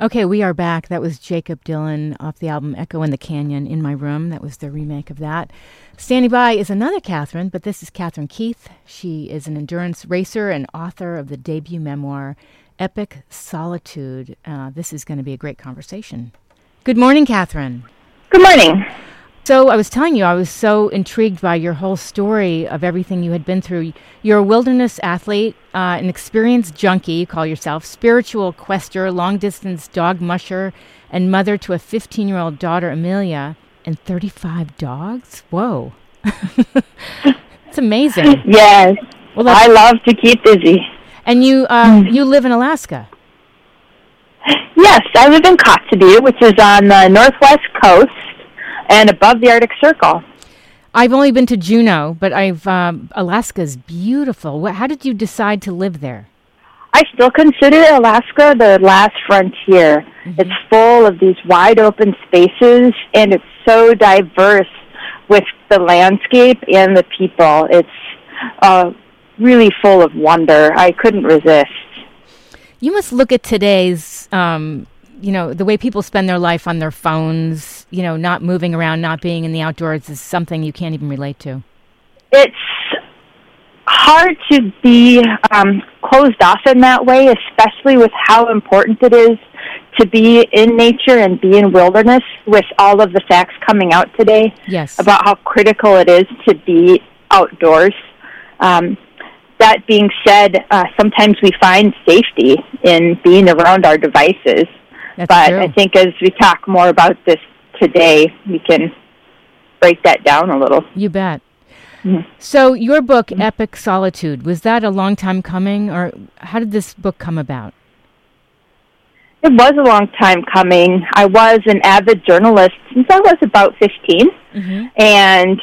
Okay, we are back. That was Jakob Dylan off the album Echo in the Canyon in My Room. That was the remake of that. Standing by is another Catherine, but this is Katherine Keith. She is an endurance racer and author of the debut memoir, Epic Solitude. Uh, this is going to be a great conversation. Good morning, Katherine. Good morning. So I was telling you, I was so intrigued by your whole story of everything you had been through. You're a wilderness athlete, uh, an experienced junkie, you call yourself, spiritual quester, long distance dog musher, and mother to a 15 year old daughter, Amelia, and 35 dogs? Whoa. it's amazing. Yes. Well, I love to keep busy. And you, uh, you live in Alaska? Yes, I live in Kotzebue, which is on the northwest coast and above the Arctic Circle. I've only been to Juneau, but I've um, Alaska's beautiful. How did you decide to live there? I still consider Alaska the last frontier. Mm-hmm. It's full of these wide open spaces, and it's so diverse with the landscape and the people. It's uh, really full of wonder. I couldn't resist. You must look at today's um, you know, the way people spend their life on their phones, you know, not moving around, not being in the outdoors is something you can't even relate to. It's hard to be um, closed off in that way, especially with how important it is to be in nature and be in wilderness with all of the facts coming out today yes. about how critical it is to be outdoors. Um, that being said, uh, sometimes we find safety in being around our devices. That's but true. I think as we talk more about this today, we can break that down a little. You bet. Mm-hmm. So, your book, mm-hmm. Epic Solitude, was that a long time coming, or how did this book come about? It was a long time coming. I was an avid journalist since I was about 15, mm-hmm. and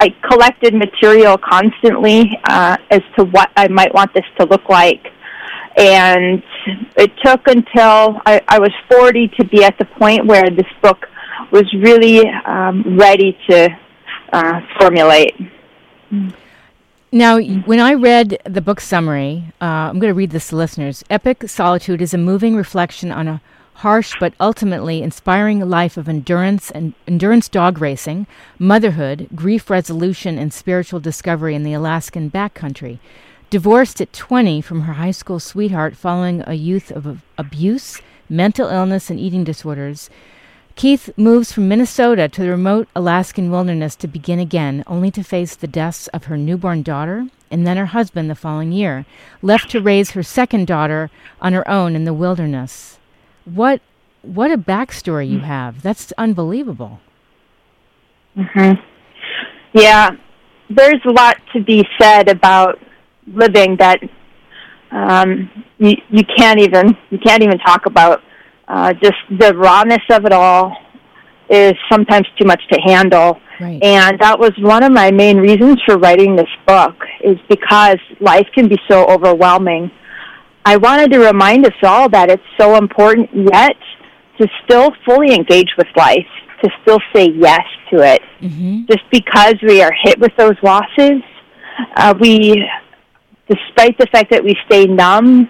I collected material constantly uh, as to what I might want this to look like and it took until I, I was 40 to be at the point where this book was really um, ready to uh, formulate. Now, when I read the book summary, uh, I'm going to read this to listeners. Epic Solitude is a moving reflection on a harsh but ultimately inspiring life of endurance and endurance dog racing, motherhood, grief resolution, and spiritual discovery in the Alaskan backcountry. Divorced at 20 from her high school sweetheart following a youth of abuse, mental illness, and eating disorders, Keith moves from Minnesota to the remote Alaskan wilderness to begin again, only to face the deaths of her newborn daughter and then her husband the following year, left to raise her second daughter on her own in the wilderness. What what a backstory you have. That's unbelievable. Mhm. Yeah. There's a lot to be said about living that um, you you can't even you can't even talk about. Uh, just the rawness of it all is sometimes too much to handle. Right. And that was one of my main reasons for writing this book is because life can be so overwhelming. I wanted to remind us all that it's so important yet to still fully engage with life, to still say yes to it. Mm-hmm. Just because we are hit with those losses, uh, we despite the fact that we stay numb,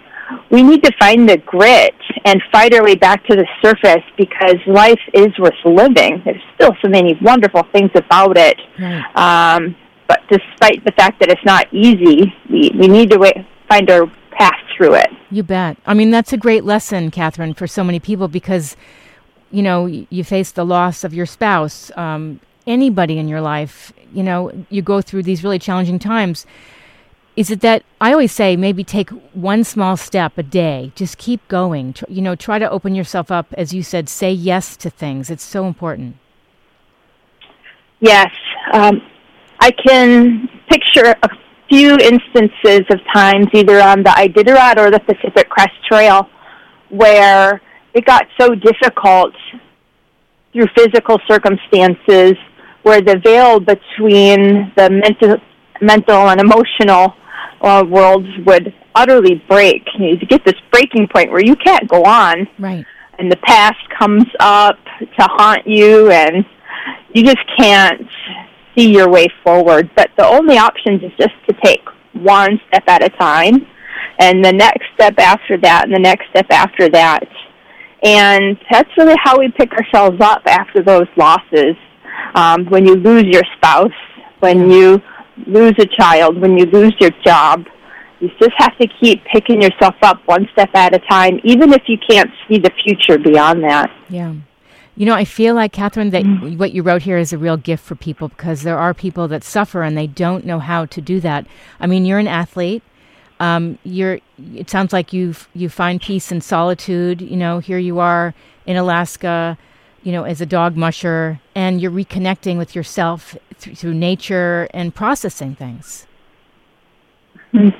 we need to find the grit and fight our way back to the surface because life is worth living. There's still so many wonderful things about it. Right. Um, but despite the fact that it's not easy, we, we need to wait, find our path through it. You bet. I mean, that's a great lesson, Katherine, for so many people because, you know, you face the loss of your spouse, um, anybody in your life, you know, you go through these really challenging times is it that I always say maybe take one small step a day, just keep going. Tr- you know, try to open yourself up, as you said, say yes to things. It's so important. Yes. Um, I can picture a few instances of times, either on the Iditarod or the Pacific Crest Trail, where it got so difficult through physical circumstances where the veil between the mental mental and emotional uh, worlds would utterly break. You, get this breaking point where you can't go on. Right. And the past comes up to haunt you, and you just can't see your way forward. But the only option is just to take one step at a time, and the next step after that, and the next step after that. And that's really how we pick ourselves up after those losses. Um, when you lose your spouse, when you lose a child, when you lose your job, you just have to keep picking yourself up one step at a time, even if you can't see the future beyond that. Yeah. You know, I feel like, Katherine, that mm-hmm. what you wrote here is a real gift for people because there are people that suffer and they don't know how to do that. I mean, you're an athlete. Um, you're. It sounds like you you find peace in solitude. You know, here you are in Alaska, you know, as a dog musher, and you're reconnecting with yourself th- through nature and processing things.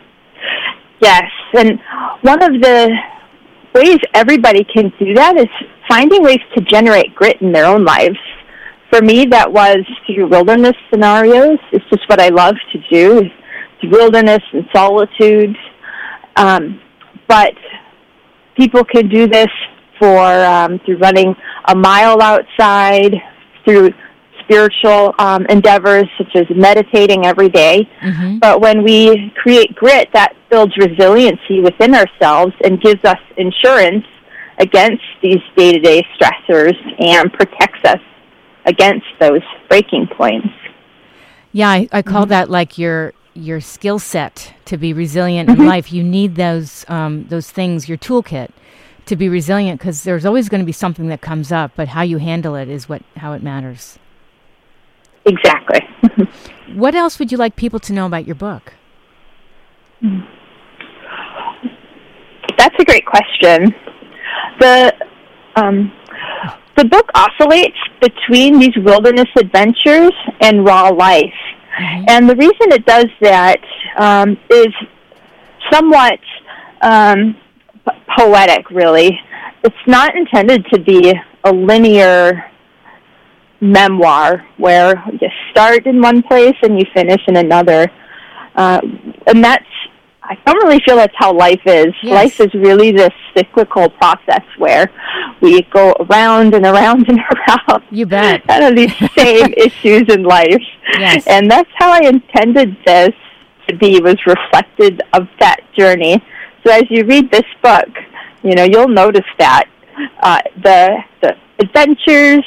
Yes, and one of the ways everybody can do that is finding ways to generate grit in their own lives. For me, that was through wilderness scenarios. It's just what I love to do, is wilderness and solitude. Um, but people can do this for um, through running a mile outside, through spiritual um, endeavors such as meditating every day. Mm-hmm. But when we create grit, that builds resiliency within ourselves and gives us insurance against these day to day stressors and protects us against those breaking points. Yeah, I, I call mm-hmm. that like your your skill set to be resilient mm-hmm. in life. You need those um, those things, your toolkit, to be resilient because there's always going to be something that comes up, but how you handle it is what how it matters. Exactly. what else would you like people to know about your book? That's a great question. The um, the book oscillates between these wilderness adventures and raw life, mm-hmm. and the reason it does that um, is somewhat um, poetic. Really, it's not intended to be a linear memoir where you start in one place and you finish in another. Uh, and that's, I don't really feel that's how life is. Yes. Life is really this cyclical process where we go around and around and around. You bet. Kind of these same issues in life. Yes. And that's how I intended this to be, was reflected of that journey. So as you read this book, you know, you'll notice that uh, the the adventures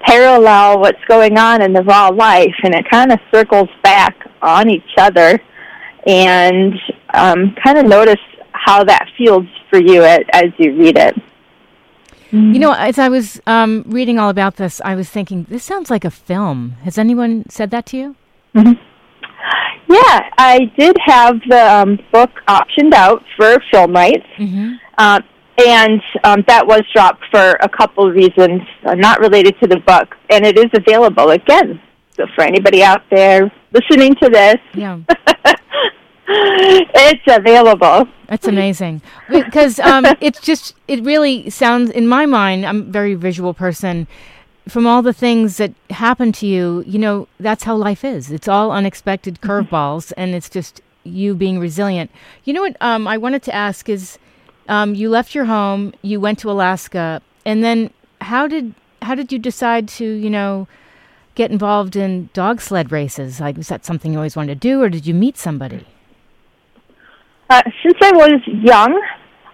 parallel what's going on in the raw life, and it kind of circles back on each other, and um, kind of notice how that feels for you as, as you read it. You know, as I was um, reading all about this, I was thinking, this sounds like a film. Has anyone said that to you? Mm-hmm. Yeah, I did have the um, book optioned out for film rights. Mm-hmm. Uh, and um, that was dropped for a couple of reasons, uh, not related to the book, and it is available again. So for anybody out there listening to this, yeah. it's available. That's amazing because um, it's just it really sounds in my mind. I'm a very visual person. From all the things that happen to you, you know that's how life is. It's all unexpected mm-hmm. curveballs, and it's just you being resilient. You know what um, I wanted to ask is um, you left your home, you went to Alaska, and then how did how did you decide to you know get involved in dog sled races? Like, was that something you always wanted to do, or did you meet somebody? Uh, since I was young,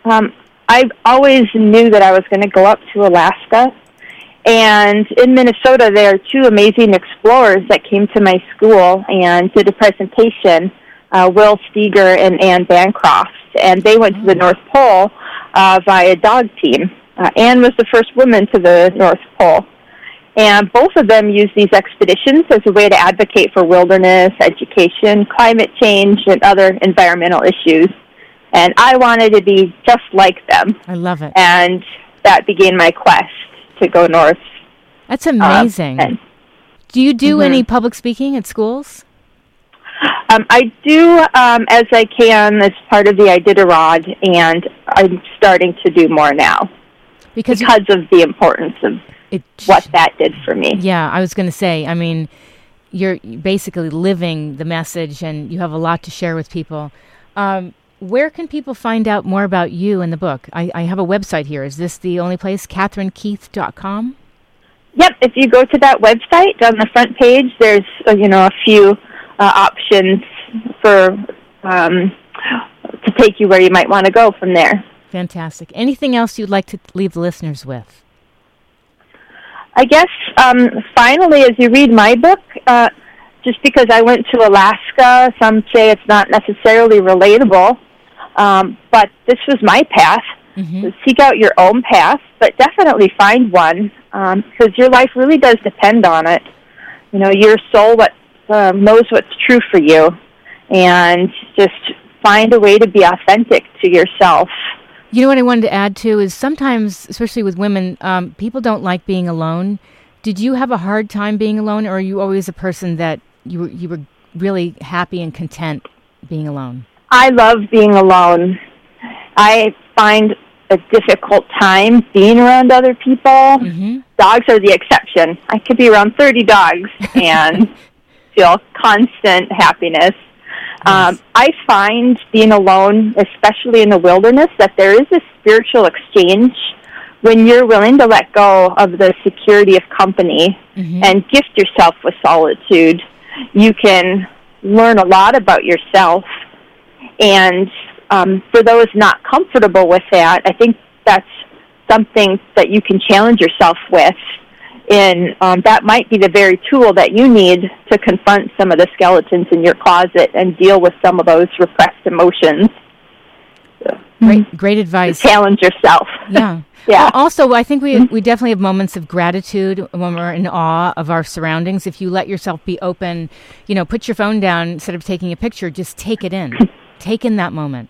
um, I always knew that I was going to go up to Alaska. And in Minnesota, there are two amazing explorers that came to my school and did a presentation uh, Will Steger and Ann Bancroft and they went to the North Pole uh, via dog team. Uh, Ann was the first woman to the North Pole. And both of them used these expeditions as a way to advocate for wilderness, education, climate change, and other environmental issues. And I wanted to be just like them. I love it. And that began my quest to go north. That's amazing. Um, do you do mm-hmm. any public speaking at schools? Um, I do um, as I can as part of the Iditarod, and I'm starting to do more now because, because you, of the importance of it, what that did for me. Yeah, I was going to say. I mean, you're basically living the message, and you have a lot to share with people. Um, where can people find out more about you and the book? I, I have a website here. Is this the only place? KatherineKeith.com? Yep. If you go to that website on the front page, there's uh, you know a few uh, options for um, to take you where you might want to go from there. Fantastic. Anything else you'd like to leave the listeners with? I guess um, finally, as you read my book, uh, just because I went to Alaska, some say it's not necessarily relatable, um, but this was my path. Mm-hmm. So seek out your own path, but definitely find one because um, your life really does depend on it. You know, your soul what uh, knows what's true for you, and just find a way to be authentic to yourself. You know what I wanted to add too is sometimes, especially with women, um, people don't like being alone. Did you have a hard time being alone, or are you always a person that you were you were really happy and content being alone? I love being alone. I find a difficult time being around other people. Mm-hmm. Dogs are the exception. I could be around 30 dogs and feel constant happiness. Um, I find being alone, especially in the wilderness, that there is a spiritual exchange when you're willing to let go of the security of company mm-hmm. and gift yourself with solitude. You can learn a lot about yourself. And um, for those not comfortable with that, I think that's something that you can challenge yourself with and um, that might be the very tool that you need to confront some of the skeletons in your closet and deal with some of those repressed emotions. Great, great advice. Challenge yourself. Yeah. yeah. Also, I think we we definitely have moments of gratitude when we're in awe of our surroundings. If you let yourself be open, you know, put your phone down instead of taking a picture. Just take it in. take in that moment.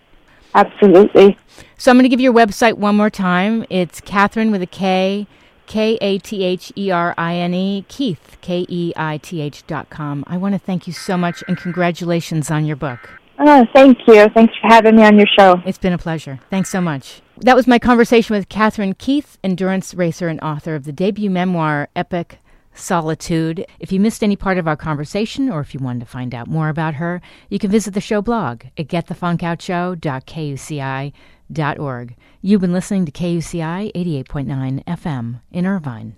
Absolutely. So I'm going to give your website one more time. It's Katherine with a K K A T H E R I N E, Keith, K E I T H dot com. I want to thank you so much and congratulations on your book. Oh, thank you. Thanks for having me on your show. It's been a pleasure. Thanks so much. That was my conversation with Katherine Keith, endurance racer and author of the debut memoir, Epic Solitude. If you missed any part of our conversation or if you wanted to find out more about her, you can visit the show blog at getthefunkoutshow.kuci.com org. You've been listening to KUCI 88.9 FM in Irvine.